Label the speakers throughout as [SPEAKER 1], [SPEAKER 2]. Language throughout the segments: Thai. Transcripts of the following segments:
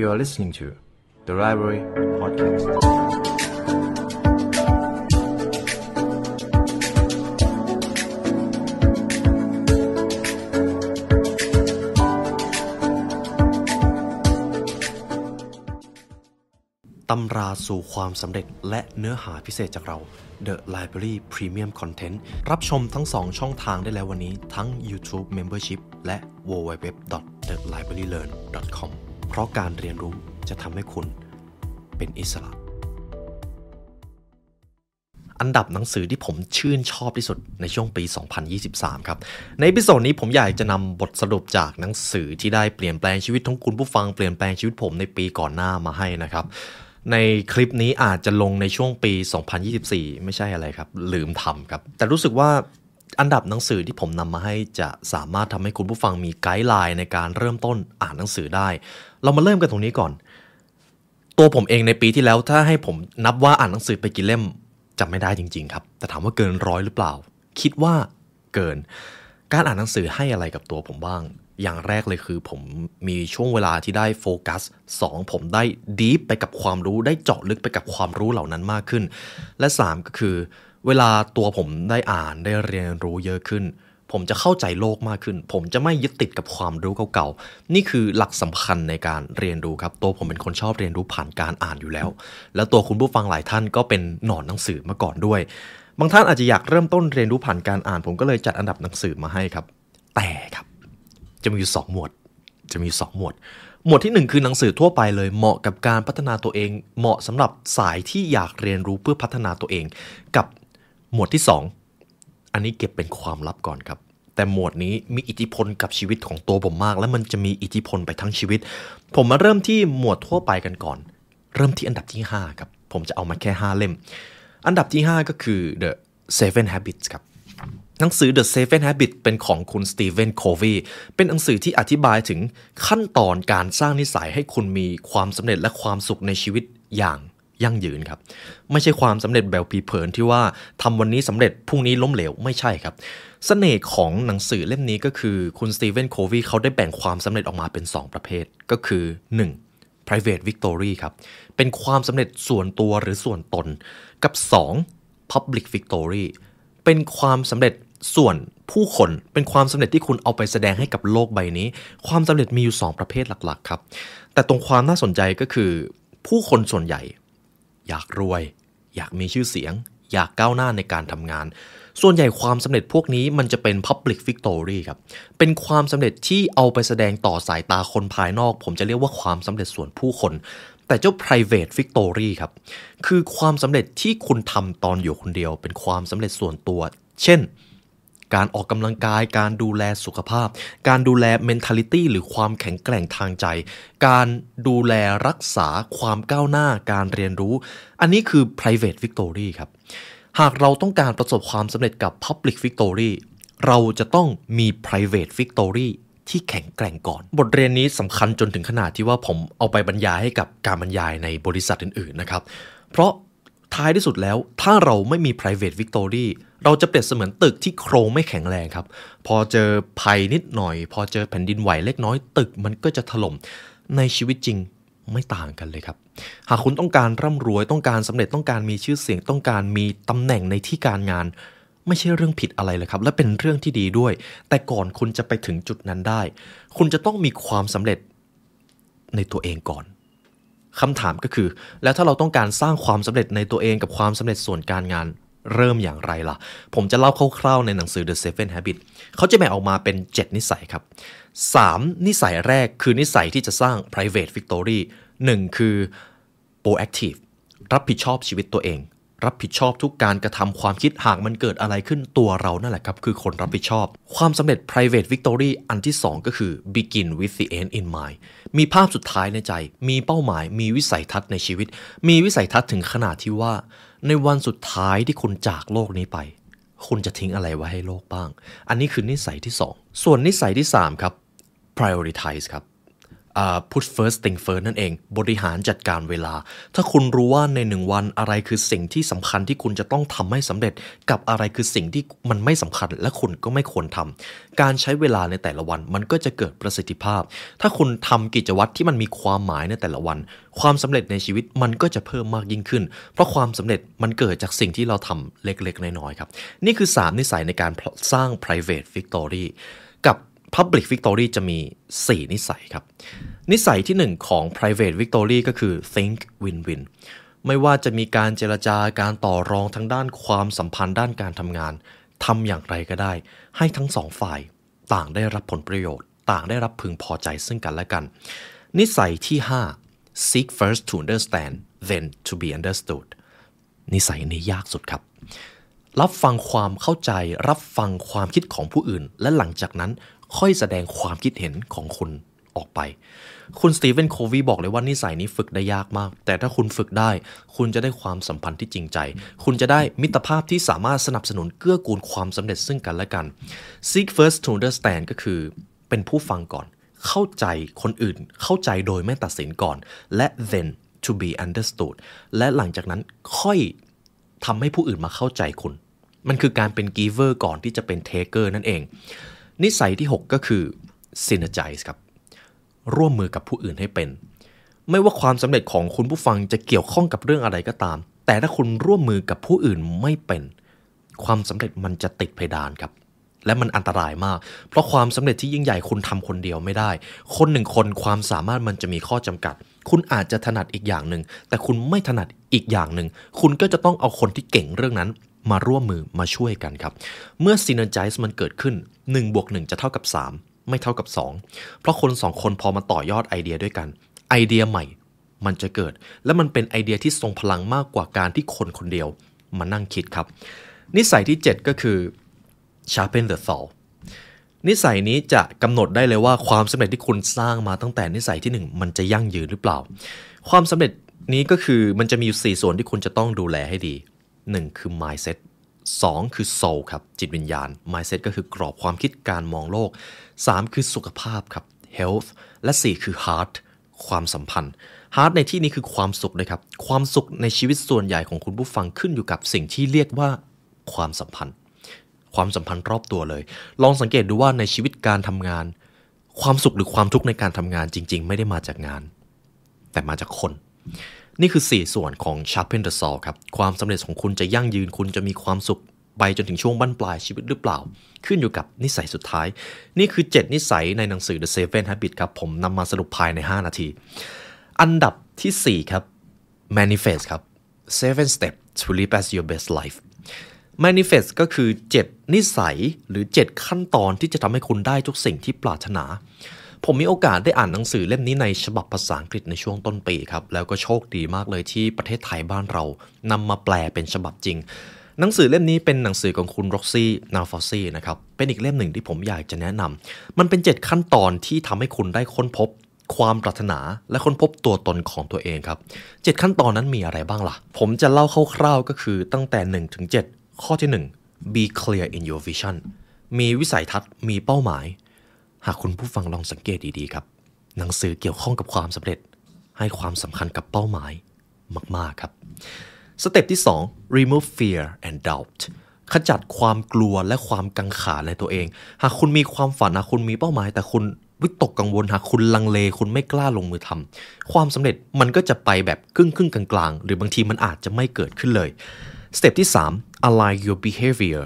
[SPEAKER 1] You are listening to The Library Podcast.
[SPEAKER 2] ตำราสู่ความสำเร็จและเนื้อหาพิเศษจากเรา The Library Premium Content รับชมทั้ง 2 ช่องทางได้แล้ววันนี้ทั้ง YouTube Membership และ www.thelibrarylearn.com ราะการเรียนรู้จะทำให้คุณเป็นอิสระ อันดับหนังสือที่ผมชื่นชอบที่สุดในช่วงปี 2023 ครับ ในพิโซดนี้ผมอยากจะนำบทสรุปจากหนังสือที่ได้เปลี่ยนแปลงชีวิตของคุณผู้ฟังเปลี่ยนแปลงชีวิตผมในปีก่อนหน้ามาให้นะครับในคลิปนี้อาจจะลงในช่วงปี 2024 ไม่ใช่อะไรครับ ลืมทำครับ แต่รู้สึกว่า อันดับหนังสือที่ผมนำมาให้จะสามารถทำให้คุณผู้ฟังมีไกด์ไลน์ในการเริ่มต้นอ่านหนังสือได้ เรามาเริ่มกันตรงนี้ก่อน ตัวผมเองในปีที่แล้วถ้าให้ผมนับว่าอ่านหนังสือไปกี่เล่มจำไม่ได้จริง ๆ ครับ แต่ถามว่าเกินร้อยหรือเปล่า คิดว่าเกิน การอ่านหนังสือให้อะไรกับตัวผมบ้าง อย่างแรกเลยคือผมมีช่วงเวลาที่ได้โฟกัส 2 ผมได้ดีฟไปกับความรู้ได้เจาะลึกไปกับความรู้เหล่านั้นมากขึ้น และ 3 ก็คือ เวลาตัวผมได้อ่านได้เรียนรู้เยอะขึ้น ผมจะเข้าใจโลกมากขึ้น ผมจะไม่ยึดติดกับความรู้เก่าๆ นี่คือหลักสำคัญในการเรียนรู้ครับ ตัวผมเป็นคนชอบเรียนรู้ผ่านการอ่านอยู่แล้ว แล้วตัวคุณผู้ฟังหลายท่านก็เป็นหนอนหนังสือมาก่อนด้วย บางท่านอาจจะอยากเริ่มต้นเรียนรู้ผ่านการอ่าน ผมก็เลยจัดอันดับหนังสือมาให้ครับ แต่ครับ จะมีอยู่สองหมวด จะมีสองหมวดหมวดที่หนึ่งคือหนังสือทั่วไปเลยเหมาะกับการพัฒนาตัวเอง เหมาะสำหรับสายที่อยากเรียนรู้เพื่อพัฒนาตัวเอง กับ หมวดที่สองอันนี้เก็บเป็นความลับก่อนครับ แต่หมวดนี้มีอิทธิพลกับชีวิตของตัวผมมาก และมันจะมีอิทธิพลไปทั้งชีวิต ผมมาเริ่มที่หมวดทั่วไปกันก่อน เริ่มที่อันดับที่ 5 ครับ ผมจะเอามาแค่ 5 เล่ม อันดับที่ 5 ก็คือ The Seven Habits ครับหนังสือ The Seven Habits เป็นของคุณสตีเวนโควีเป็นหนังสือที่อธิบายถึงขั้นตอนการสร้างนิสัยให้คุณมีความสำเร็จและความสุขในชีวิตอย่าง ยั่งยืนครับ ไม่ใช่ความสำเร็จแบบปีเผินที่ว่าทำวันนี้สำเร็จพรุ่งนี้ล้มเหลวไม่ใช่ครับเสน่ห์ของหนังสือเล่มนี้ก็คือคุณสตีเวนโควีเขาได้แบ่งความสำเร็จออกมาเป็น 2 ประเภทก็คือ 1. private victory ครับ เป็นความสำเร็จส่วนตัวหรือส่วนตน กับ 2. public victory เป็นความสำเร็จส่วนผู้คนเป็นความสำเร็จที่คุณเอาไปแสดงให้กับโลกใบนี้ ความสำเร็จมีอยู่ 2 ประเภทหลักๆ ครับ แต่ตรงความน่าสนใจก็คือ ผู้คนส่วนใหญ่ อยากรวย อยากมีชื่อเสียง อยากก้าวหน้าในการทำงาน ส่วนใหญ่ความสำเร็จพวกนี้มันจะเป็น Public Victory ครับ เป็นความสำเร็จที่เอาไปแสดงต่อสายตาคนภายนอก ผมจะเรียกว่าความสำเร็จส่วนผู้คน แต่เจ้า private victory ครับ คือความสำเร็จที่คุณทำตอนอยู่คนเดียว เป็นความสำเร็จส่วนตัว เช่น การออกกำลังกาย การดูแลสุขภาพ การดูแล mentality หรือความแข็งแกร่งทางใจ การดูแลรักษาความก้าวหน้าการเรียนรู้ อันนี้คือ private victory ครับ หากเราต้องการประสบความสำเร็จกับ public victory เราจะต้องมี private victory ที่แข็งแกร่งก่อน บทเรียนนี้สำคัญจนถึงขนาดที่ว่าผมเอาไปบรรยายให้กับการบรรยายในบริษัทอื่นๆนะครับ เพราะ ท้ายที่สุดแล้ว ถ้าเราไม่มี private victory เราจะเปรียบเสมือนตึกที่โครงไม่แข็งแรงครับ พอเจอภัยนิดหน่อย พอเจอแผ่นดินไหวเล็กน้อย ตึกมันก็จะถล่มในชีวิตจริงไม่ต่างกันเลยครับ หากคุณต้องการร่ำรวยต้องการสำเร็จต้องการมีชื่อเสียงต้องการมีตำแหน่งในที่การงาน ไม่ใช่เรื่องผิดอะไรเลยครับ และเป็นเรื่องที่ดีด้วย แต่ก่อนคุณจะไปถึงจุดนั้นได้ คุณจะต้องมีความสำเร็จในตัวเองก่อน คำถามก็คือ แล้วถ้าเราต้องการสร้างความสำเร็จในตัวเองกับความสำเร็จส่วนการงานเริ่มอย่างไรล่ะ ผมจะเล่าคร่าวๆในหนังสือ The Seven Habits เขาจะแบ่งออกมาเป็น 7 นิสัยครับ 3 นิสัยแรกคือนิสัยที่จะสร้าง private victory 1 คือ proactive รับผิดชอบชีวิตตัวเอง รับผิดชอบทุกการกระทำความคิดหากมันเกิดอะไรขึ้นตัวเรานั่นแหละครับ คือคนรับผิดชอบ ความสำเร็จ private victory อันที่ 2 ก็คือ begin with the end in mind มีภาพสุดท้ายในใจ มีเป้าหมาย มีวิสัยทัศน์ในชีวิต มีวิสัยทัศน์ถึงขนาดที่ว่า ในวันสุดท้ายที่คุณจากโลกนี้ไป คุณจะทิ้งอะไรไว้ให้โลกบ้าง อันนี้คือนิสัยที่ 2 ส่วนนิสัยที่ 3 ครับ prioritize ครับ put first thing first นั่นเอง บริหารจัดการเวลา ถ้าคุณรู้ว่าในหนึ่งวันอะไรคือสิ่งที่สำคัญที่คุณจะต้องทำให้สำเร็จ กับอะไรคือสิ่งที่มันไม่สำคัญ และคุณก็ไม่ควรทำการใช้เวลาในแต่ละวันมันก็จะเกิดประสิทธิภาพ ถ้าคุณทำกิจวัตรที่มันมีความหมายในแต่ละวัน ความสำเร็จในชีวิตมันก็จะเพิ่มมากยิ่งขึ้น เพราะความสำเร็จมันเกิดจากสิ่งที่เราทำเล็กๆน้อยๆครับ นี่คือ 3 นิสัยในการสร้าง private victory กับ Public Victory จะมี 4 นิสัยครับ นิสัยที่ 1 ของ Private Victory ก็คือ think win-win ไม่ว่าจะมีการเจรจาการต่อรองทั้งด้านความสัมพันธ์ด้านการทำงานทำอย่างไรก็ได้ ให้ทั้งสองฝ่ายต่างได้รับผลประโยชน์ ต่างได้รับพึงพอใจซึ่งกันและกัน นิสัยที่ 5 seek first to understand then to be understood นิสัยนี้ยากสุดครับ รับฟังความเข้าใจ รับฟังความคิดของผู้อื่น และหลังจากนั้น ค่อยแสดงความคิดเห็นของคุณออกไป คุณสตีเวนโควีบอกเลยว่านิสัยนี้ฝึกได้ยากมาก แต่ถ้าคุณฝึกได้ คุณจะได้ความสัมพันธ์ที่จริงใจ คุณจะได้มิตรภาพที่สามารถสนับสนุนเกื้อกูลความสำเร็จซึ่งกันและกัน seek first to understand ก็คือเป็นผู้ฟังก่อน เข้าใจคนอื่น เข้าใจโดยไม่ตัดสินก่อน และ then to be understood และหลังจากนั้นค่อยทำให้ผู้อื่นมาเข้าใจคุณ มันคือการเป็น giver ก่อนที่จะเป็น taker นั่นเอง นิสัยที่ 6 ก็คือ synergize ครับ ร่วมมือกับผู้อื่นให้เป็น ไม่ว่าความสำเร็จของคุณผู้ฟังจะเกี่ยวข้องกับเรื่องอะไรก็ตาม แต่ถ้าคุณร่วมมือกับผู้อื่นไม่เป็น ความสำเร็จมันจะติดเพดานครับ และมันอันตรายมาก เพราะความสำเร็จที่ยิ่งใหญ่คุณทำคนเดียวไม่ได้ คนหนึ่งคนความสามารถมันจะมีข้อจำกัด คุณอาจจะถนัดอีกอย่างหนึ่งแต่คุณไม่ถนัดอีกอย่างหนึ่งคุณก็จะต้องเอาคนที่เก่งเรื่องนั้น มาร่วมมือมาช่วยกันครับ เมื่อ synergize มันเกิดขึ้น1บวก1จะเท่ากับ 3 ไม่เท่ากับ 2 เพราะคน 2 คนพอมาต่อยอดไอเดียด้วยกัน ไอเดียใหม่มันจะเกิด และมันเป็นไอเดียที่ทรงพลังมากกว่าการที่คนคนเดียวมานั่งคิดครับ นิสัยที่ 7 ก็คือ sharpen the saw นิสัยนี้จะกำหนดได้เลยว่าความสำเร็จที่คุณสร้างมาตั้งแต่นิสัยที่ 1 มันจะยั่งยืนหรือเปล่า ความสำเร็จนี้ก็คือมันจะมีอยู่4ส่วนที่คุณจะต้องดูแลให้ดี 1 คือ mindset 2 คือ soul ครับ จิตวิญญาณ mindset ก็คือกรอบความคิดการมองโลก 3 คือสุขภาพครับ health และ 4 คือ heart ความสัมพันธ์ heart ในที่นี้คือความสุขนะครับ ความสุขในชีวิตส่วนใหญ่ของคุณผู้ฟังขึ้นอยู่กับสิ่งที่เรียกว่าความสัมพันธ์ ความสัมพันธ์รอบตัวเลย ลองสังเกตดูว่าในชีวิตการทำงาน ความสุขหรือความทุกข์ในการทำงานจริง ๆ ไม่ได้มาจากงาน แต่มาจากคน นี่คือ 4 ส่วนของ Sharpen the Saw ครับ ความสำเร็จของคุณจะยั่งยืนคุณจะมีความสุขไปจนถึงช่วงบั้นปลายชีวิตหรือเปล่า ขึ้นอยู่กับนิสัยสุดท้าย นี่คือ 7 นิสัยในหนังสือ The Seven Habits ครับ ผมนำมาสรุปภายใน 5 นาที อันดับที่ 4 ครับ Manifest ครับ Seven Steps to Live as Your Best Life Manifest ก็คือ 7 นิสัยหรือ 7 ขั้นตอนที่จะทำให้คุณได้ทุกสิ่งที่ปรารถนา ผมมีโอกาสได้อ่านหนังสือเล่มนี้ในฉบับภาษาอังกฤษในช่วงต้นปีครับ แล้วก็โชคดีมากเลยที่ประเทศไทยบ้านเรานำมาแปลเป็นฉบับจริง หนังสือเล่มนี้เป็นหนังสือของคุณ Roxie Nafousi นะครับ เป็นอีกเล่มหนึ่งที่ผมอยากจะแนะนำมันเป็น 7 ขั้นตอนที่ทำให้คุณได้ค้นพบความปรารถนาและค้นพบตัวตนของตัวเองครับ 7 ขั้นตอนนั้นมีอะไรบ้างล่ะ ผมจะเล่าคร่าวๆก็คือตั้งแต่1ถึง7ข้อที่ 1 be clear in your vision มีวิสัยทัศน์มีเป้าหมาย หากคุณผู้ฟังลองสังเกตดีๆครับ หนังสือเกี่ยวข้องกับความสำเร็จ ให้ความสำคัญกับเป้าหมายมาก ๆ ครับ สเต็ปที่ 2 remove fear and doubt ขจัดความกลัวและความกังขาในตัวเอง หากคุณมีความฝันหากคุณมีเป้าหมาย แต่คุณวิตกกังวลหากคุณลังเลคุณไม่กล้าลงมือทำความสำเร็จมันก็จะไปแบบครึ่งครึ่งกลางๆ หรือบางทีมันอาจจะไม่เกิดขึ้นเลยstep ที่ 3 align your behavior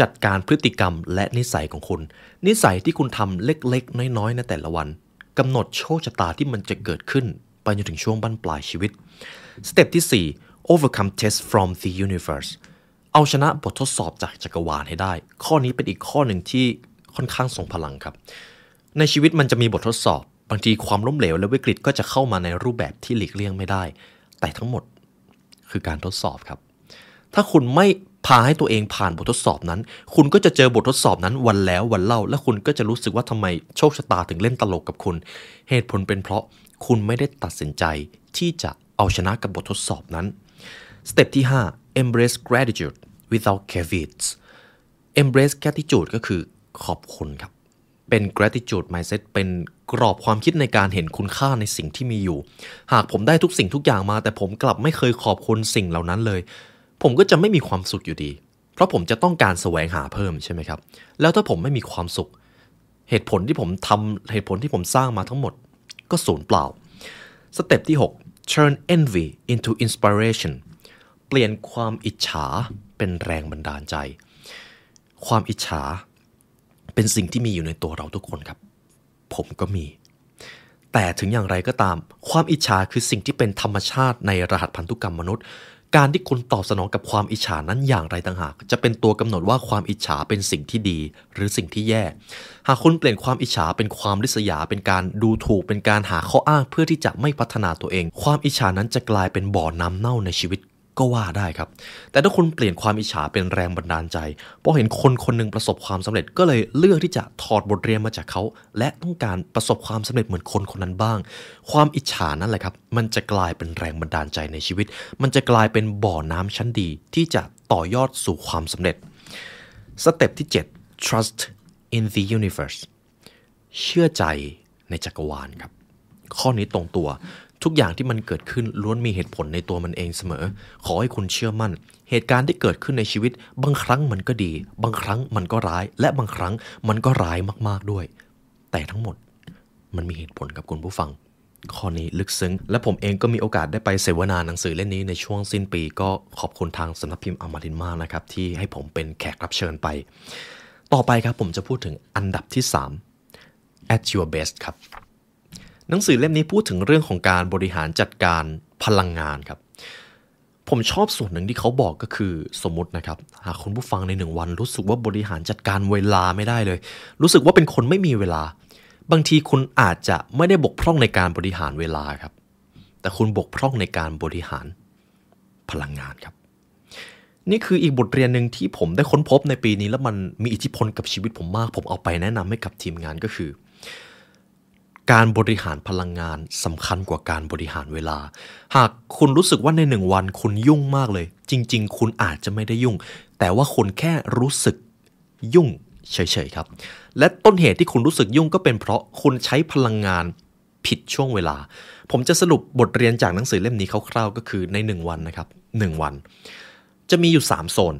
[SPEAKER 2] จัดการพฤติกรรมและนิสัยของคุณ นิสัยที่คุณทำเล็กๆ น้อยๆ ในแต่ละวันกำหนดโชคชะตาที่มันจะเกิดขึ้น ไปจนถึงช่วงบั้นปลายชีวิต step ที่ 4 overcome test from the universe เอาชนะบททดสอบจากจักรวาลให้ได้ ข้อนี้เป็นอีกข้อหนึ่งที่ค่อนข้างทรงพลังครับ ในชีวิตมันจะมีบททดสอบ บางทีความล้มเหลวและวิกฤตก็จะเข้ามาในรูปแบบที่หลีกเลี่ยงไม่ได้ แต่ทั้งหมดคือการทดสอบครับ ถ้าคุณไม่ พาให้ตัวเองผ่านบททดสอบนั้น คุณก็จะเจอบททดสอบนั้นวันแล้ววันเล่า และคุณก็จะรู้สึกว่าทำไมโชคชะตาถึงเล่นตลกกับคุณ เหตุผลเป็นเพราะคุณไม่ได้ตัดสินใจที่จะเอาชนะกับบททดสอบนั้นสเต็ปที่ 5 embrace gratitude without caveats embrace gratitude ก็คือขอบคุณครับ เป็น gratitude mindset เป็นกรอบความคิดในการเห็นคุณค่าในสิ่งที่มีอยู่ หากผมได้ทุกสิ่งทุกอย่างมา แต่ผมกลับไม่เคยขอบคุณสิ่งเหล่านั้นเลย ผมก็จะไม่มีความสุขอยู่ดี เพราะผมจะต้องการแสวงหาเพิ่มใช่ไหมครับ แล้วถ้าผมไม่มีความสุข เหตุผลที่ผมทำเหตุผลที่ผมสร้างมาทั้งหมด ก็สูญเปล่า สเต็ปที่ 6 turn envy into inspiration เปลี่ยนความอิจฉาเป็นแรงบันดาลใจ ความอิจฉาเป็นสิ่งที่มีอยู่ในตัวเราทุกคนครับ ผมก็มี แต่ถึงอย่างไรก็ตาม ความอิจฉาคือสิ่งที่เป็นธรรมชาติในรหัสพันธุกรรมมนุษย์ การที่คุณตอบสนองกับความอิจฉานั้นอย่างไรต่างหาก จะเป็นตัวกำหนดว่าความอิจฉาเป็นสิ่งที่ดี หรือสิ่งที่แย่ หากคุณเปลี่ยนความอิจฉาเป็นความริษยา เป็นการดูถูก เป็นการหาข้ออ้างเพื่อที่จะไม่พัฒนาตัวเอง ความอิจฉานั้นจะกลายเป็นบ่อน้ำเน่าในชีวิต ก็ว่าได้ครับ แต่ถ้าคุณเปลี่ยนความอิจฉาเป็นแรงบันดาลใจพอเห็นคนคนหนึ่งประสบความสำเร็จก็เลยเลือกที่จะถอดบทเรียนมาจากเขา และต้องการประสบความสำเร็จเหมือนคนคนนั้นบ้าง ความอิจฉานั่นแหละครับ มันจะกลายเป็นแรงบันดาลใจในชีวิต มันจะกลายเป็นบ่อน้ำชั้นดี ที่จะต่อยอดสู่ความสำเร็จสเต็ปที่ 7 trust in the universe เชื่อใจในจักรวาลครับ ข้อนี้ตรงตัว ทุกอย่างที่มันเกิดขึ้นล้วนมีเหตุผลในตัวมันเองเสมอ ขอให้คุณเชื่อมั่น เหตุการณ์ที่เกิดขึ้นในชีวิต บางครั้งมันก็ดี บางครั้งมันก็ร้าย และบางครั้งมันก็ร้ายมากๆด้วย แต่ทั้งหมดมันมีเหตุผลกับคุณผู้ฟัง ข้อนี้ลึกซึ้ง และผมเองก็มีโอกาสได้ไปเสวนาหนังสือเล่มนี้ในช่วงสิ้นปี ก็ขอบคุณทางสำนักพิมพ์อมรินมากนะครับที่ให้ผมเป็นแขกรับเชิญไป ต่อไปครับผมจะพูดถึงอันดับที่ 3 at your best ครับ หนังสือเล่มนี้พูดถึงเรื่องของการบริหารจัดการพลังงานครับ ผมชอบส่วนหนึ่งที่เขาบอกก็คือสมมตินะครับ หากคุณผู้ฟังในหนึ่งวันรู้สึกว่าบริหารจัดการเวลาไม่ได้เลย รู้สึกว่าเป็นคนไม่มีเวลา บางทีคุณอาจจะไม่ได้บกพร่องในการบริหารเวลาครับ แต่คุณบกพร่องในการบริหารพลังงานครับ นี่คืออีกบทเรียนหนึ่งที่ผมได้ค้นพบในปีนี้แล้วมันมีอิทธิพลกับชีวิตผมมาก ผมเอาไปแนะนำให้กับทีมงานก็คือ การบริหารพลังงานสำคัญกว่าการบริหารเวลา หากคุณรู้สึกว่าในหนึ่งวันคุณยุ่งมากเลย จริง ๆ คุณอาจจะไม่ได้ยุ่ง แต่ว่าคุณแค่รู้สึกยุ่งเฉยๆครับ และต้นเหตุที่คุณรู้สึกยุ่งก็เป็นเพราะคุณใช้พลังงานผิดช่วงเวลา ผมจะสรุปบทเรียนจากหนังสือเล่มนี้คร่าวๆก็คือใน 1 วันนะครับ 1 วัน จะมีอยู่ 3 โซน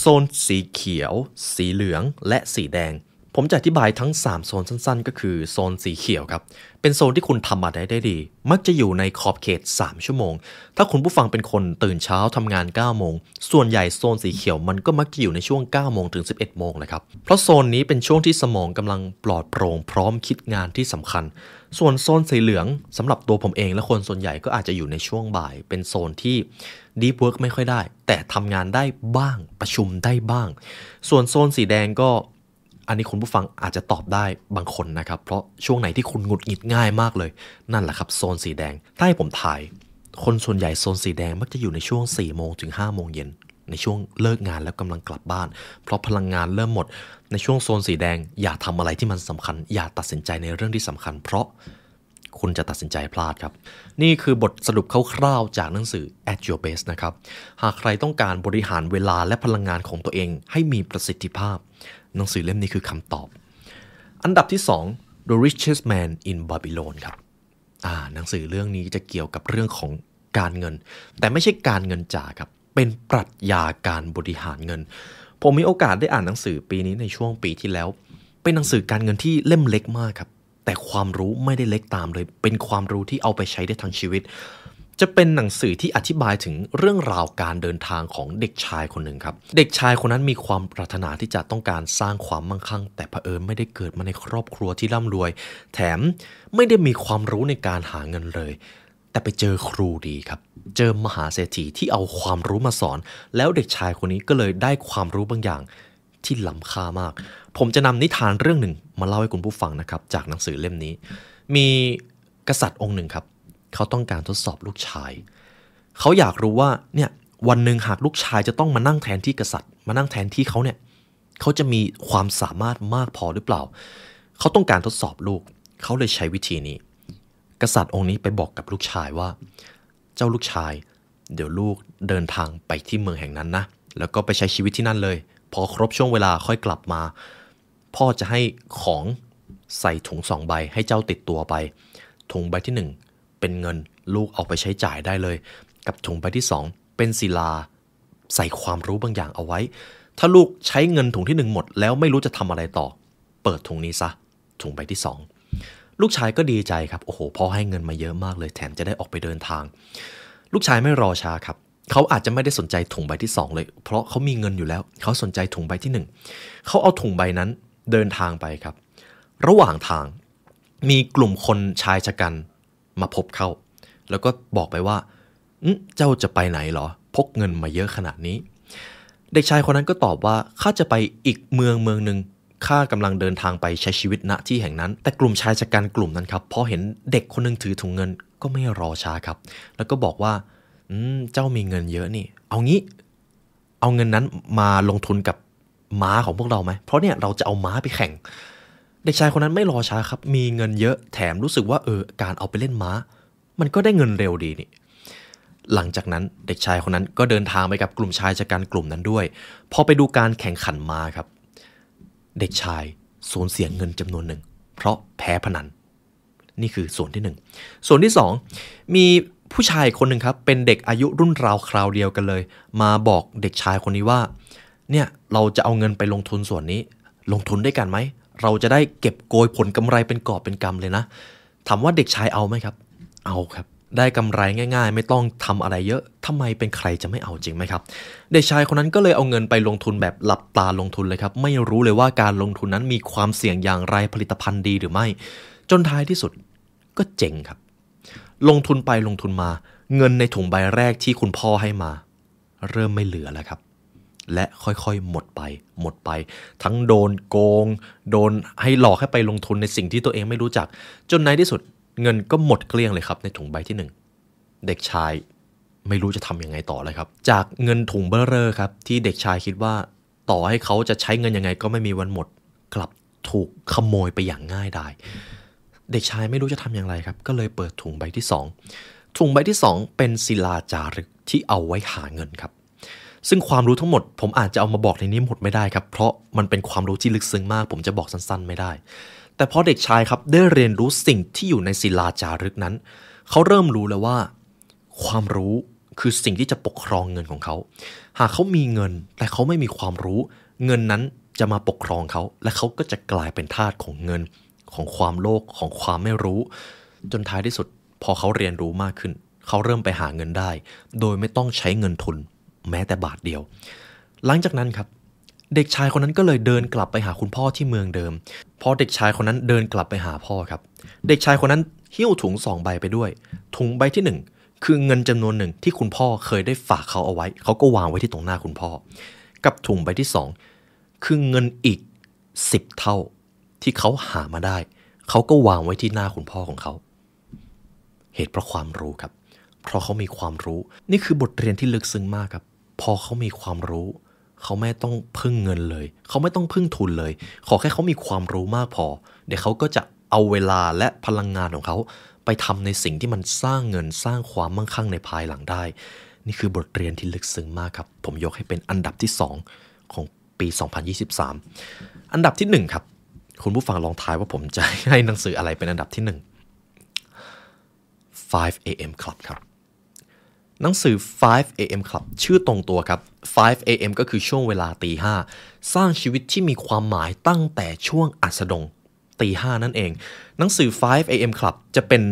[SPEAKER 2] โซนสีเขียว สีเหลือง และสีแดง ผมจะอธิบายทั้ง 3 โซนสั้นๆ ก็คือโซนสีเขียวครับ เป็นโซนที่คุณทำมาได้ได้ดี มักจะอยู่ในขอบเขต 3 ชั่วโมง ถ้าคุณผู้ฟังเป็นคนตื่นเช้าทำงาน 9 โมง ส่วนใหญ่โซนสีเขียวมันก็มักจะอยู่ในช่วง 9 โมงถึง 11 โมงนะครับ เพราะโซนนี้เป็นช่วงที่สมองกำลังปลอดโปร่งพร้อมคิดงานที่สำคัญ ส่วนโซนสีเหลืองสำหรับตัวผมเองและคนส่วนใหญ่ก็อาจจะอยู่ในช่วงบ่าย เป็นโซนที่ deep work ไม่ค่อยได้ แต่ทำงานได้บ้างประชุมได้บ้าง ส่วนโซนสีแดงก็ อันนี้คุณผู้ฟังอาจจะตอบได้บางคนนะครับ เพราะช่วงไหนที่คุณหงุดหงิดง่ายมากเลย นั่นแหละครับโซนสีแดง ถ้าให้ผมทาย คนส่วนใหญ่โซนสีแดงมักจะอยู่ในช่วง4ี่โมงถึง5้าโมงเย็นในช่วงเลิกงานแล้วกำลังกลับบ้าน เพราะพลังงานเริ่มหมด ในช่วงโซนสีแดง อย่าทำอะไรที่มันสำคัญ อย่าตัดสินใจในเรื่องที่สำคัญ เพราะคุณจะตัดสินใจพลาดครับ นี่คือบทสรุปคร่าวๆจากหนังสือ At Your Best นะครับ หากใครต้องการบริหารเวลาและพลังงานของตัวเองให้มีประสิทธิภาพ หนังสือเล่มนี้คือคำตอบ อันดับที่ 2 The Richest Man in Babylon ครับอ่าหนังสือเรื่องนี้จะเกี่ยวกับเรื่องของการเงิน แต่ไม่ใช่การเงินจ่าครับ เป็นปรัชญาการบริหารเงิน ผมมีโอกาสได้อ่านหนังสือปีนี้ในช่วงปีที่แล้ว เป็นหนังสือการเงินที่เล่มเล็กมากครับ แต่ความรู้ไม่ได้เล็กตามเลย เป็นความรู้ที่เอาไปใช้ได้ทั้งชีวิต จะเป็นหนังสือที่อธิบายถึงเรื่องราวการเดินทางของเด็กชายคนหนึ่งครับ เด็กชายคนนั้นมีความปรารถนาที่จะต้องการสร้างความมั่งคั่ง แต่เผอิญไม่ได้เกิดมาในครอบครัวที่ร่ำรวย แถมไม่ได้มีความรู้ในการหาเงินเลย แต่ไปเจอครูดีครับ เจอมหาเศรษฐีที่เอาความรู้มาสอน แล้วเด็กชายคนนี้ก็เลยได้ความรู้บางอย่างที่ล้ำค่ามาก ผมจะนำนิทานเรื่องหนึ่งมาเล่าให้คุณผู้ฟังนะครับจากหนังสือเล่มนี้ มีกษัตริย์องค์หนึ่งครับ เขาต้องการทดสอบลูกชาย เขาอยากรู้ว่าเนี่ยวันหนึ่งหากลูกชายจะต้องมานั่งแทนที่กษัตริย์ มานั่งแทนที่เขาเนี่ยเขาจะมีความสามารถมากพอหรือเปล่า เขาต้องการทดสอบลูก เขาเลยใช้วิธีนี้ กษัตริย์องค์นี้ไปบอกกับลูกชายว่า เจ้าลูกชาย เดี๋ยวลูกเดินทางไปที่เมืองแห่งนั้นนะ แล้วก็ไปใช้ชีวิตที่นั่นเลย พอครบช่วงเวลาค่อยกลับมา พ่อจะให้ของใส่ถุงสองใบให้เจ้าติดตัวไป ถุงใบที่หนึ่ง เป็นเงิน ลูกเอาไปใช้จ่ายได้เลย กับถุงใบที่สองเป็นศิลา ใส่ความรู้บางอย่างเอาไว้ ถ้าลูกใช้เงินถุงที่หนึ่งหมด แล้วไม่รู้จะทำอะไรต่อ เปิดถุงนี้ซะ ถุงใบที่สองลูกชายก็ดีใจครับ โอ้โห พ่อให้เงินมาเยอะมากเลย แถมจะได้ออกไปเดินทาง ลูกชายไม่รอช้าครับเขาอาจจะไม่ได้สนใจถุงใบที่สองเลย เพราะเขามีเงินอยู่แล้ว เขาสนใจถุงใบที่หนึ่งเขาเอาถุงใบนั้นเดินทางไปครับ ระหว่างทางมีกลุ่มคนชายชะกัน มาพบเข้า แล้วก็บอกไปว่าเจ้าจะไปไหนเหรอ พกเงินมาเยอะขนาดนี้ เด็กชายคนนั้นก็ตอบว่าข้าจะไปอีกเมืองเมืองหนึ่งข้ากำลังเดินทางไปใช้ชีวิตณที่แห่งนั้น แต่กลุ่มชายชะกันกลุ่มนั้นครับพอเห็นเด็กคนนึงถือถุงเงินก็ไม่รอช้าครับ แล้วก็บอกว่าอืเจ้ามีเงินเยอะนี่ เอางี้ เอาเงินนั้นมาลงทุนกับม้าของพวกเราไหม เพราะเนี่ยเราจะเอาม้าไปแข่ง เด็กชายคนนั้นไม่รอช้าครับ มีเงินเยอะแถมรู้สึกว่าเออการเอาไปเล่นม้า มันก็ได้เงินเร็วดีนี่ หลังจากนั้นเด็กชายคนนั้นก็เดินทางไปกับกลุ่มชายชะกันกลุ่มนั้นด้วย พอไปดูการแข่งขันม้าครับ เด็กชายสูญเสียเงินจำนวนหนึ่ง เพราะแพ้พนัน นี่คือส่วนที่หนึ่งส่วนที่สองมีผู้ชายคนหนึ่งครับ เป็นเด็กอายุรุ่นราวคราวเดียวกันเลย มาบอกเด็กชายคนนี้ว่า เนี่ยเราจะเอาเงินไปลงทุนส่วนนี้ ลงทุนด้วยกันไหม เราจะได้เก็บโกยผลกำไรเป็นกอบเป็นกำเลยนะ ถามว่าเด็กชายเอาไหมครับ เอาครับ ได้กำไรง่าย ๆ ไม่ต้องทำอะไรเยอะทำไมเป็นใครจะไม่เอาจริงไหมครับ เด็กชายคนนั้นก็เลยเอาเงินไปลงทุนแบบหลับตาลงทุนเลยครับ ไม่รู้เลยว่าการลงทุนนั้นมีความเสี่ยงอย่างไรผลิตภัณฑ์ดีหรือไม่ จนท้ายที่สุดก็เจ๋งครับ ลงทุนไปลงทุนมา เงินในถุงใบแรกที่คุณพ่อให้มา เริ่มไม่เหลือแล้วครับ และค่อยๆ หมดไป หมดไป ทั้งโดนโกง โดนให้หลอกให้ไปลงทุนในสิ่งที่ตัวเองไม่รู้จัก จนในที่สุดเงินก็หมดเกลี้ยงเลยครับในถุงใบที่ 1 เด็กชายไม่รู้จะทำยังไงต่อเลยครับ จากเงินถุงเบอร์เรอครับ ที่เด็กชายคิดว่า ต่อให้เขาจะใช้เงินยังไงก็ไม่มีวันหมด กลับถูกขโมยไปอย่างง่ายดายเด็กชายไม่รู้จะทำอย่างไรครับ ก็เลยเปิดถุงใบที่ 2 ถุงใบที่ 2 เป็นศิลาจารึกที่เอาไว้หาเงินครับ ซึ่งความรู้ทั้งหมดผมอาจจะเอามาบอกในนี้หมดไม่ได้ครับ เพราะมันเป็นความรู้ที่ลึกซึ้งมาก ผมจะบอกสั้นๆไม่ได้ แต่พอเด็กชายครับได้เรียนรู้สิ่งที่อยู่ในศิลาจารึกนั้น เขาเริ่มรู้แล้วว่า ความรู้คือสิ่งที่จะปกครองเงินของเขา หากเขามีเงิน แต่เขาไม่มีความรู้ เงินนั้นจะมาปกครองเขา และเขาก็จะกลายเป็นทาสของเงิน ของความโลภของความไม่รู้ จนท้ายที่สุด พอเขาเรียนรู้มากขึ้น เขาเริ่มไปหาเงินได้ โดยไม่ต้องใช้เงินทุน แม้แต่บาทเดียว หลังจากนั้นครับ เด็กชายคนนั้นก็เลยเดินกลับไปหาคุณพ่อที่เมืองเดิม พอเด็กชายคนนั้นเดินกลับไปหาพ่อครับ เด็กชายคนนั้นหิ้วถุงสองใบไปด้วย ถุงใบที่หนึ่งคือเงินจำนวนหนึ่งที่คุณพ่อเคยได้ฝากเขาเอาไว้ เขาก็วางไว้ที่ตรงหน้าคุณพ่อ กับถุงใบที่สองคือเงินอีกสิบเท่าที่เขาหามาได้ เขาก็วางไว้ที่หน้าคุณพ่อของเขา เหตุเพราะความรู้ครับ เพราะเขามีความรู้ นี่คือบทเรียนที่ลึกซึ้งมากครับ พอเขามีความรู้เขาไม่ต้องพึ่งเงินเลย เขาไม่ต้องพึ่งทุนเลย ขอแค่เขามีความรู้มากพอ เดี๋ยวเขาก็จะเอาเวลาและพลังงานของเขาไปทำในสิ่งที่มันสร้างเงินสร้างความมั่งคั่งในภายหลังได้ นี่คือบทเรียนที่ลึกซึ้งมากครับ ผมยกให้เป็นอันดับที่ 2 ของปี 2023 อันดับที่ 1 ครับ คุณผู้ฟังลองทายว่าผมจะให้หนังสืออะไรเป็นอันดับที่ 1 5 a.m. Club ครับ หนังสือ 5 a.m. Club ชื่อตรงตัวครับ 5 a.m. ก็คือช่วงเวลาตีห้าสร้างชีวิตที่มีความหมายตั้งแต่ช่วงอัสดงตีห้านั่นเอง หนังสือ 5 a.m. Club จะเป็น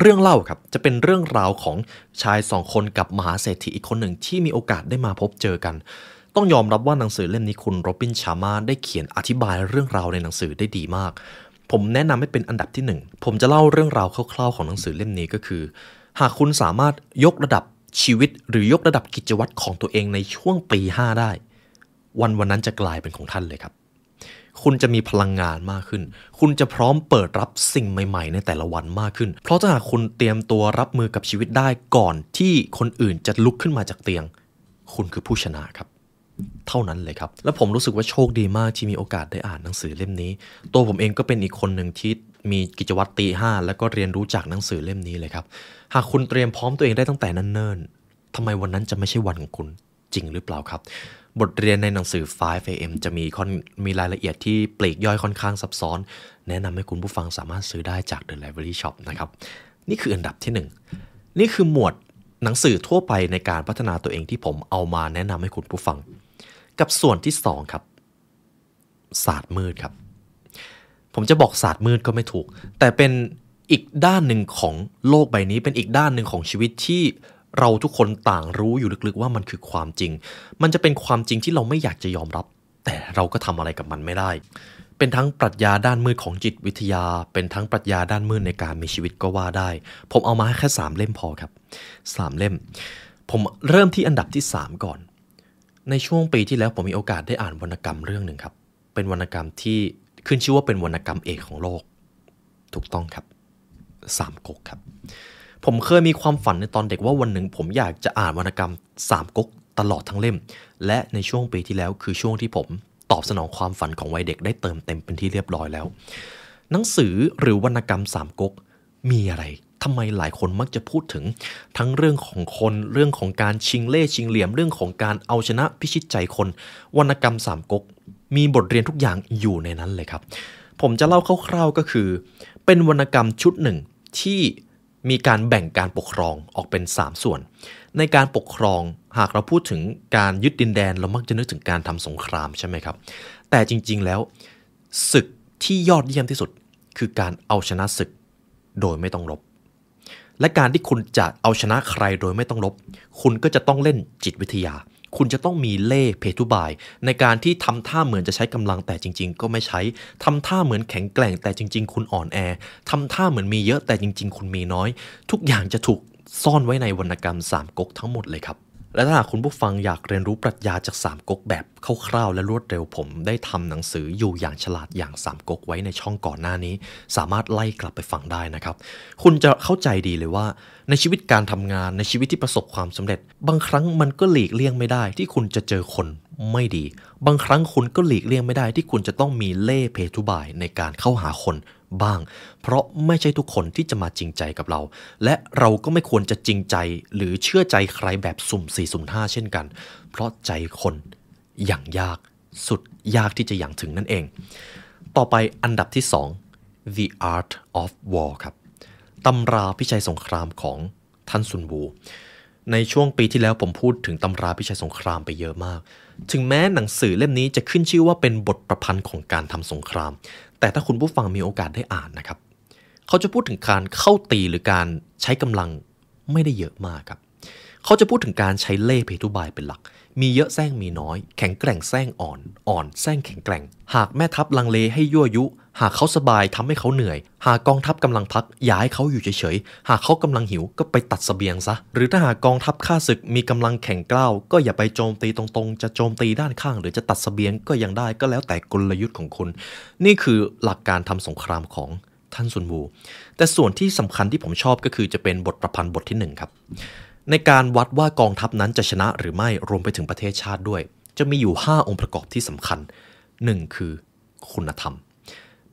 [SPEAKER 2] เรื่องเล่าครับ จะเป็นเรื่องราวของชายสองคนกับมหาเศรษฐีอีกคนหนึ่งที่มีโอกาสได้มาพบเจอกัน ต้องยอมรับว่าหนังสือเล่มนี้คุณโรบินชามาได้เขียนอธิบายเรื่องราวในหนังสือได้ดีมาก ผมแนะนำให้เป็นอันดับที่ 1 ผมจะเล่าเรื่องราวคร่าวๆของหนังสือเล่มนี้ก็คือ หากคุณสามารถยกระดับ ชีวิตหรือยกระดับกิจวัตรของตัวเองในช่วงปี 5 ได้ วันวันนั้นจะกลายเป็นของท่านเลยครับ คุณจะมีพลังงานมากขึ้น คุณจะพร้อมเปิดรับสิ่งใหม่ ๆ ในแต่ละวันมากขึ้น เพราะถ้าหากคุณเตรียมตัวรับมือกับชีวิตได้ก่อนที่คนอื่นจะลุกขึ้นมาจากเตียง คุณคือผู้ชนะครับเท่านั้นเลยครับ และผมรู้สึกว่าโชคดีมากที่มีโอกาสได้อ่านหนังสือเล่มนี้ ตัวผมเองก็เป็นอีกคนหนึ่งที่ มีกิจวัตรตีห้าแล้วก็เรียนรู้จากหนังสือเล่มนี้เลยครับ หากคุณเตรียมพร้อมตัวเองได้ตั้งแต่นั้นเนิ่นทำไมวันนั้นจะไม่ใช่วันของคุณจริงหรือเปล่าครับ บทเรียนในหนังสือ 5am จะมีค่อนมีรายละเอียดที่ปลีกย่อยค่อนข้างซับซ้อน แนะนำให้คุณผู้ฟังสามารถซื้อได้จาก The Library Shop นะครับ นี่คืออันดับที่ 1 นี่คือหมวดหนังสือทั่วไปในการพัฒนาตัวเองที่ผมเอามาแนะนำให้คุณผู้ฟัง กับส่วนที่ 2 ครับศาสตร์มืดครับ ผมจะบอกศาสตร์มืดก็ไม่ถูก แต่เป็นอีกด้านหนึ่งของโลกใบนี้ เป็นอีกด้านหนึ่งของชีวิตที่เราทุกคนต่างรู้อยู่ลึกๆว่ามันคือความจริง มันจะเป็นความจริงที่เราไม่อยากจะยอมรับ แต่เราก็ทำอะไรกับมันไม่ได้ เป็นทั้งปรัชญาด้านมืดของจิตวิทยา เป็นทั้งปรัชญาด้านมืดในการมีชีวิตก็ว่าได้ ผมเอามาแค่ 3 เล่มพอครับ 3 เล่ม ผมเริ่มที่อันดับที่ 3 ก่อน ในช่วงปีที่แล้วผมมีโอกาสได้อ่านวรรณกรรมเรื่องหนึ่งครับ เป็นวรรณกรรมที่ ขึ้นชื่อว่าเป็นวรรณกรรมเอกของโลก ถูกต้องครับสามก๊กครับ ผมเคยมีความฝันในตอนเด็กว่าวันหนึ่ง ผมอยากจะอ่านวรรณกรรมสามก๊กตลอดทั้งเล่ม และในช่วงปีที่แล้วคือช่วงที่ผมตอบสนองความฝันของวัยเด็กได้เติมเต็มเป็นที่เรียบร้อยแล้ว หนังสือหรือวรรณกรรมสามก๊กมีอะไรทำไมหลายคนมักจะพูดถึง ทั้งเรื่องของคนเรื่องของการชิงเล่ชิงเหลี่ยมเรื่องของการเอาชนะพิชิตใจคน วรรณกรรมสามก๊ก มีบทเรียนทุกอย่างอยู่ในนั้นเลยครับ ผมจะเล่าคร่าวๆก็คือ เป็นวรรณกรรมชุดหนึ่งที่มีการแบ่งการปกครองออกเป็น 3 ส่วน ในการปกครองหากเราพูดถึงการยึดดินแดนเรามักจะนึกถึงการทำสงครามใช่ไหมครับ แต่จริงๆแล้วศึกที่ยอดเยี่ยมที่สุด คือการเอาชนะศึกโดยไม่ต้องรบ และการที่คุณจะเอาชนะใครโดยไม่ต้องรบ คุณก็จะต้องเล่นจิตวิทยา คุณจะต้องมีเล่เพทุบาย ในการที่ทำท่าเหมือนจะใช้กำลังแต่จริง ๆ ก็ไม่ใช้ทำท่าเหมือนแข็งแกร่งแต่จริง ๆ คุณอ่อนแอทำท่าเหมือนมีเยอะแต่จริง ๆ คุณมีน้อย ทุกอย่างจะถูกซ่อนไว้ในวรรณกรรมสามก๊กทั้งหมดเลยครับ และถ้าหากคุณผู้ฟังอยากเรียนรู้ปรัชญาจากสามก๊กแบบคร่าวๆและรวดเร็วผม ได้ทำหนังสืออยู่อย่างฉลาดอย่างสามก๊กไว้ในช่องก่อนหน้านี้ สามารถไล่กลับไปฟังได้นะครับ คุณจะเข้าใจดีเลยว่า ในชีวิตการทำงานในชีวิตที่ประสบความสำเร็จ บางครั้งมันก็หลีกเลี่ยงไม่ได้ ที่คุณจะเจอคนไม่ดี บางครั้งคุณก็หลีกเลี่ยงไม่ได้ ที่คุณจะต้องมีเล่เพทุบายในการเข้าหาคน บ้าง เพราะไม่ใช่ทุกคนที่จะมาจริงใจกับเรา และเราก็ไม่ควรจะจริงใจหรือเชื่อใจใครแบบสุ่ม4สุ่ม5เช่นกัน เพราะใจคนอย่างยากสุดยากที่จะอย่างถึงนั่นเอง ต่อไปอันดับที่ 2 The Art of War ครับตำราพิชัยสงครามของท่านซุนวูในช่วงปีที่แล้วผมพูดถึงตำราพิชัยสงครามไปเยอะมาก ถึงแม้หนังสือเล่มนี้จะขึ้นชื่อว่าเป็นบทประพันธ์ของการทำสงคราม แต่ถ้าคุณผู้ฟังมีโอกาสได้อ่านนะครับ เขาจะพูดถึงการเข้าตีหรือการใช้กำลังไม่ได้เยอะมากครับ เขาจะพูดถึงการใช้เล่เพทุบายเป็นหลัก มีเยอะแซงมีน้อย แข็งแกร่งแซงอ่อน อ่อนแซงแข็งแกร่ง หากแม่ทัพลังเลให้ยั่วยุ หากเขาสบายทำให้เขาเหนื่อย หากกองทัพกำลังพักอย่าให้เขาอยู่เฉยๆ หากเขากำลังหิวก็ไปตัดสเสบียงซะ หรือถ้าหากกองทัพข้าศึกมีกำลังแข็งกล้าว ก็อย่าไปโจมตีตรงๆ จะโจมตีด้านข้าง หรือจะตัดสเสบียงก็ยังได้ก็แล้วแต่กลยุทธ์ของคุณ นี่คือหลักการทำสงครามของท่านซุนวู แต่ส่วนที่สำคัญที่ผมชอบก็คือจะเป็นบทประพันธ์บทที่หนึ่งครับ ในการวัดว่ากองทัพนั้นจะชนะหรือไม่รวมไปถึงประเทศชาติด้วย จะมีอยู่ 5 องค์ประกอบที่สำคัญ 1. คือ คุณธรรม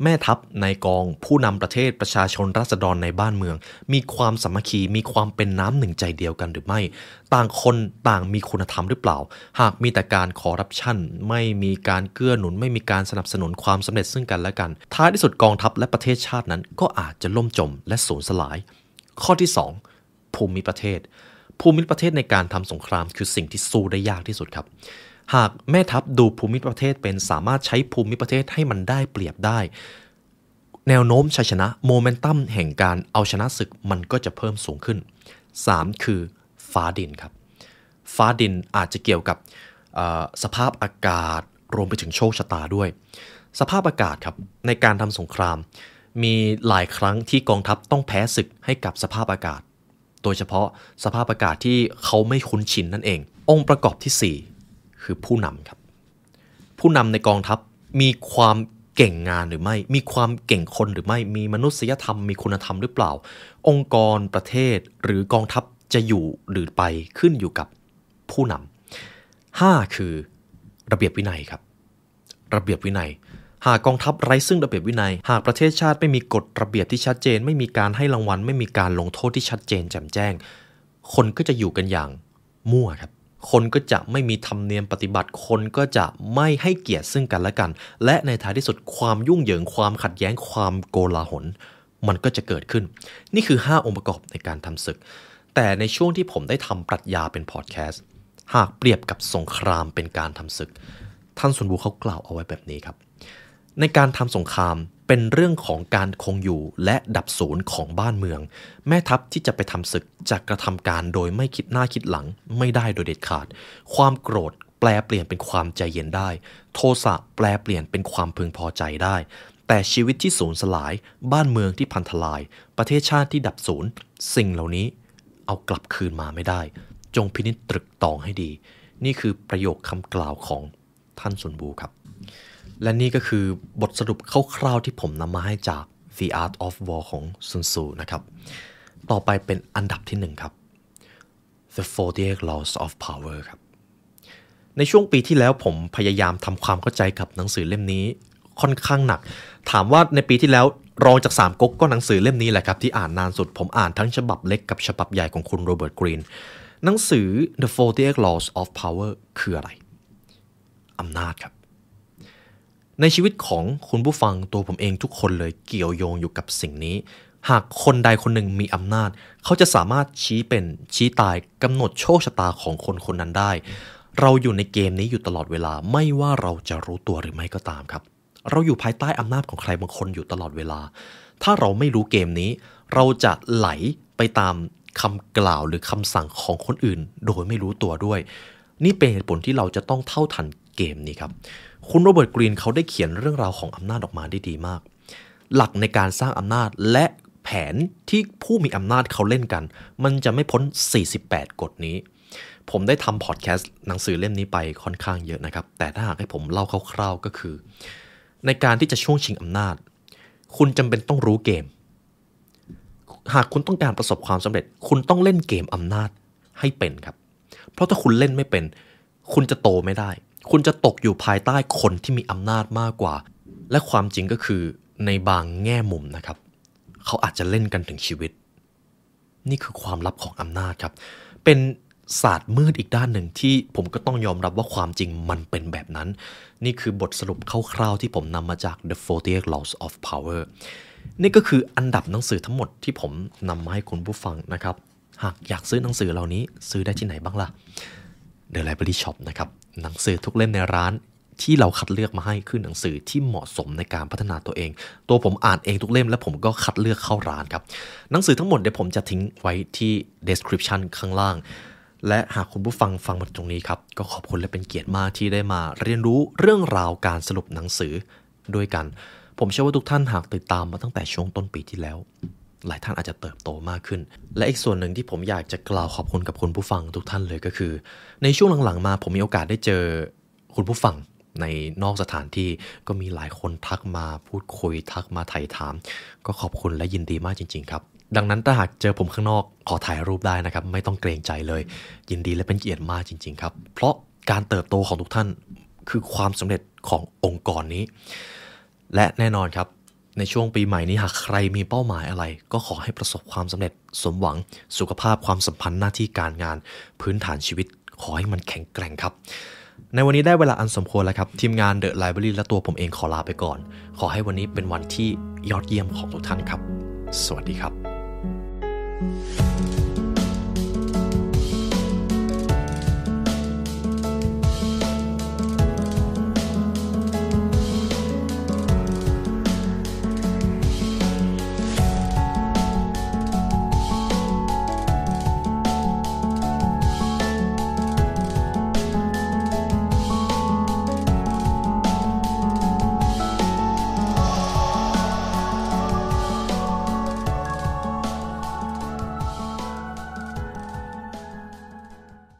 [SPEAKER 2] แม่ทัพในกอง ผู้นำประเทศประชาชนราษฎรในบ้านเมือง มีความสามัคคีมีความเป็นน้ำหนึ่งใจเดียวกันหรือไม่ ต่างคนต่างมีคุณธรรมหรือเปล่า หากมีแต่การคอร์รัปชันไม่มีการเกื้อหนุน ไม่มีการสนับสนุนความสำเร็จซึ่งกันและกัน ท้ายที่สุดกองทัพและประเทศชาตินั้น ก็อาจจะล่มจมและสูญสลาย ข้อที่ 2 ภูมิประเทศ ภูมิประเทศในการทำสงครามคือสิ่งที่สู้ได้ยากที่สุดครับ หากแม่ทัพดูภูมิประเทศเป็นสามารถใช้ภูมิประเทศให้มันได้เปรียบได้ แนวโน้มชัยชนะโมเมนตัมแห่งการเอาชนะศึกมันก็จะเพิ่มสูงขึ้น 3. คือฟ้าดินครับฟ้าดินอาจจะเกี่ยวกับสภาพอากาศรวมไปถึงโชคชะตาด้วย สภาพอากาศครับในการทำสงคราม มีหลายครั้งที่กองทัพต้องแพ้ศึกให้กับสภาพอากาศ โดยเฉพาะสภาพอากาศที่เขาไม่คุ้นชินนั่นเอง องค์ประกอบที่4 คือผู้นำครับ ผู้นำในกองทัพมีความเก่งงานหรือไม่ มีความเก่งคนหรือไม่ มีมนุษยธรรม มีคุณธรรมหรือเปล่า องค์กรประเทศหรือกองทัพจะอยู่หรือไปขึ้นอยู่กับผู้นำห้าคือระเบียบวินัยครับ ระเบียบวินัย หากกองทัพไร้ซึ่งระเบียบวินัย หากประเทศชาติไม่มีกฎระเบียบที่ชัดเจน ไม่มีการให้รางวัล ไม่มีการลงโทษที่ชัดเจนแจ่มแจ้ง คนก็จะอยู่กันอย่างมั่วครับ คนก็จะไม่มีธรรมเนียมปฏิบัติ คนก็จะไม่ให้เกียรติซึ่งกันและกัน และในท้ายที่สุดความยุ่งเหยิงความขัดแย้งความโกลาหล มันก็จะเกิดขึ้น นี่คือ 5 องค์ประกอบในการทำศึก แต่ในช่วงที่ผมได้ทำปรัชญาเป็นพอดแคสต์หากเปรียบกับสงครามเป็นการทำศึก ท่านสุนบูเขากล่าวเอาไว้แบบนี้ครับ ในการทำสงคราม เป็นเรื่องของการคงอยู่และดับศูนย์ของบ้านเมือง แม่ทัพที่จะไปทำศึกจะกระทำการโดยไม่คิดหน้าคิดหลังไม่ได้โดยเด็ดขาด ความโกรธแปลเปลี่ยนเป็นความใจเย็นได้ โทสะแปลเปลี่ยนเป็นความพึงพอใจได้ แต่ชีวิตที่สูญสลาย บ้านเมืองที่พันทลาย ประเทศชาติที่ดับศูนย์สิ่งเหล่านี้เอากลับคืนมาไม่ได้ จงพินิจตรึกตองให้ดี นี่คือประโยคคำกล่าวของท่านสุนบูครับ และนี่ก็คือบทสรุปคร่าวๆที่ผมนำมาให้จาก The Art of War ของซุนซูนะครับ ต่อไปเป็นอันดับที่หนึ่งครับ The 48 Laws of Power ครับ ในช่วงปีที่แล้วผมพยายามทำความเข้าใจกับหนังสือเล่มนี้ค่อนข้างหนัก ถามว่าในปีที่แล้วรองจาก3ก๊กก็หนังสือเล่มนี้แหละครับ ที่อ่านนานสุดผมอ่านทั้งฉบับเล็กกับฉบับใหญ่ของคุณโรเบิร์ตกรีนหนังสือ The 48 Laws of Power คืออะไรอำนาจครับ ในชีวิตของคุณผู้ฟังตัวผมเองทุกคนเลยเกี่ยวโยงอยู่กับสิ่งนี้ หากคนใดคนหนึ่งมีอำนาจ เขาจะสามารถชี้เป็นชี้ตายกำหนดโชคชะตาของคนคนนั้นได้ เราอยู่ในเกมนี้อยู่ตลอดเวลาไม่ว่าเราจะรู้ตัวหรือไม่ก็ตามครับ เราอยู่ภายใต้อำนาจของใครบางคนอยู่ตลอดเวลา ถ้าเราไม่รู้เกมนี้ เราจะไหลไปตามคำกล่าวหรือคำสั่งของคนอื่น โดยไม่รู้ตัวด้วย นี่เป็นเหตุผลที่เราจะต้องเท่าทัน เกมนี้ครับ คุณโรเบิร์ตกรีนเขาได้เขียนเรื่องราวของอำนาจออกมาได้ดีมาก หลักในการสร้างอำนาจและแผนที่ผู้มีอำนาจเขาเล่นกัน มันจะไม่พ้น 48 กฎนี้ ผมได้ทำพอดแคสต์หนังสือเล่มนี้ไปค่อนข้างเยอะนะครับ แต่ถ้าหากให้ผมเล่าคร่าวๆก็คือ ในการที่จะช่วงชิงอำนาจ คุณจำเป็นต้องรู้เกม หากคุณต้องการประสบความสำเร็จ คุณต้องเล่นเกมอำนาจให้เป็นครับ เพราะถ้าคุณเล่นไม่เป็น คุณจะโตไม่ได้ คุณจะตกอยู่ภายใต้คนที่มีอำนาจมากกว่า และความจริงก็คือในบางแง่มุมนะครับ เขาอาจจะเล่นกันถึงชีวิต นี่คือความลับของอำนาจครับ เป็นศาสตร์มืดอีกด้านหนึ่งที่ผมก็ต้องยอมรับว่าความจริงมันเป็นแบบนั้น นี่คือบทสรุปคร่าวๆที่ผมนำมาจาก The 48 Laws of Power นี่ก็คืออันดับหนังสือทั้งหมดที่ผมนำมาให้คุณผู้ฟังนะครับ หากอยากซื้อหนังสือเหล่านี้ซื้อได้ที่ไหนบ้างล่ะ The Library Shop นะครับ หนังสือทุกเล่มในร้านที่เราคัดเลือกมาให้คือหนังสือที่เหมาะสมในการพัฒนาตัวเอง ตัวผมอ่านเองทุกเล่มและผมก็คัดเลือกเข้าร้านครับ หนังสือทั้งหมดเดี๋ยวผมจะทิ้งไว้ที่ description ข้างล่าง และหากคุณผู้ฟังฟังมาตรงนี้ครับ ก็ขอบคุณและเป็นเกียรติมากที่ได้มาเรียนรู้เรื่องราวการสรุปหนังสือด้วยกัน ผมเชื่อว่าทุกท่านหากติดตามมาตั้งแต่ช่วงต้นปีที่แล้ว หลายท่านอาจจะเติบโตมากขึ้น และอีกส่วนหนึ่งที่ผมอยากจะกล่าวขอบคุณกับคุณผู้ฟังทุกท่านเลยก็คือ ในช่วงหลังๆ มาผมมีโอกาสได้เจอคุณผู้ฟังในนอกสถานที่ก็มีหลายคนทักมาพูดคุยทักมาไถ่ถาม ก็ขอบคุณและยินดีมากจริง ๆ ครับ ดังนั้นถ้าหากเจอผมข้างนอกขอถ่ายรูปได้นะครับ ไม่ต้องเกรงใจเลย ยินดีและเป็นเกียรติมากจริง ๆ ครับ เพราะการเติบโตของทุกท่านคือความสำเร็จขององค์กรนี้ และแน่นอนครับ ในช่วงปีใหม่นี้หากใครมีเป้าหมายอะไร ก็ขอให้ประสบความสำเร็จสมหวังสุขภาพความสัมพันธ์หน้าที่การงาน พื้นฐานชีวิต ขอให้มันแข็งแกร่งครับ ในวันนี้ได้เวลาอันสมควรแล้วครับ ทีมงานเดอะไลบรารีและตัวผมเองขอลาไปก่อน ขอให้วันนี้เป็นวันที่ยอดเยี่ยมของทุกท่านครับ สวัสดีครับ